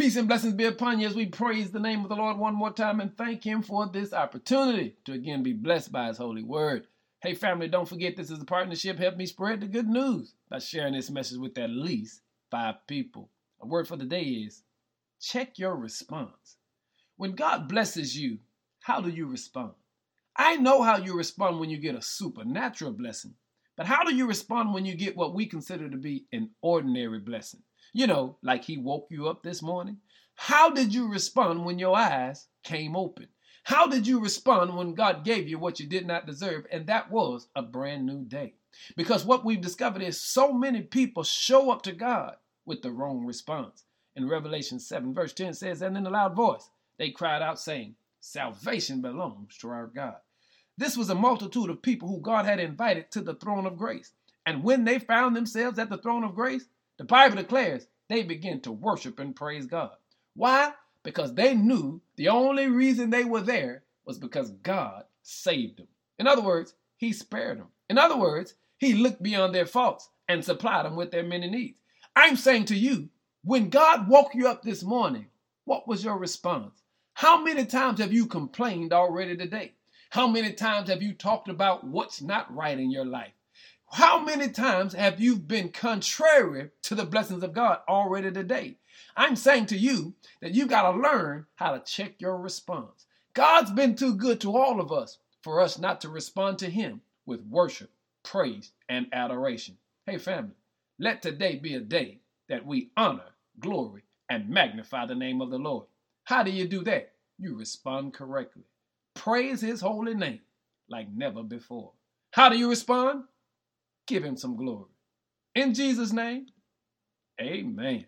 Peace and blessings be upon you as we praise the name of the Lord one more time and thank Him for this opportunity to again be blessed by His holy word. Hey, family, don't forget this is a partnership. Help me spread the good news by sharing this message with at least five people. A word for the day is check your response. When God blesses you, how do you respond? I know how you respond when you get a supernatural blessing, but how do you respond when you get what we consider to be an ordinary blessing? You know, like He woke you up this morning. How did you respond when your eyes came open? How did you respond when God gave you what you did not deserve? And that was a brand new day. Because what we've discovered is so many people show up to God with the wrong response. In Revelation 7, verse 10 says, And in a loud voice they cried out, saying, Salvation belongs to our God. This was a multitude of people who God had invited to the throne of grace. And when they found themselves at the throne of grace, the Bible declares they began to worship and praise God. Why? Because they knew the only reason they were there was because God saved them. In other words, He spared them. In other words, He looked beyond their faults and supplied them with their many needs. I'm saying to you, when God woke you up this morning, what was your response? How many times have you complained already today? How many times have you talked about what's not right in your life? How many times have you been contrary to the blessings of God already today? I'm saying to you that you got to learn how to check your response. God's been too good to all of us for us not to respond to Him with worship, praise, and adoration. Hey, family, let today be a day that we honor, glory, and magnify the name of the Lord. How do you do that? You respond correctly. Praise his holy name like never before. How do you respond? Give him some glory. In Jesus' name, amen.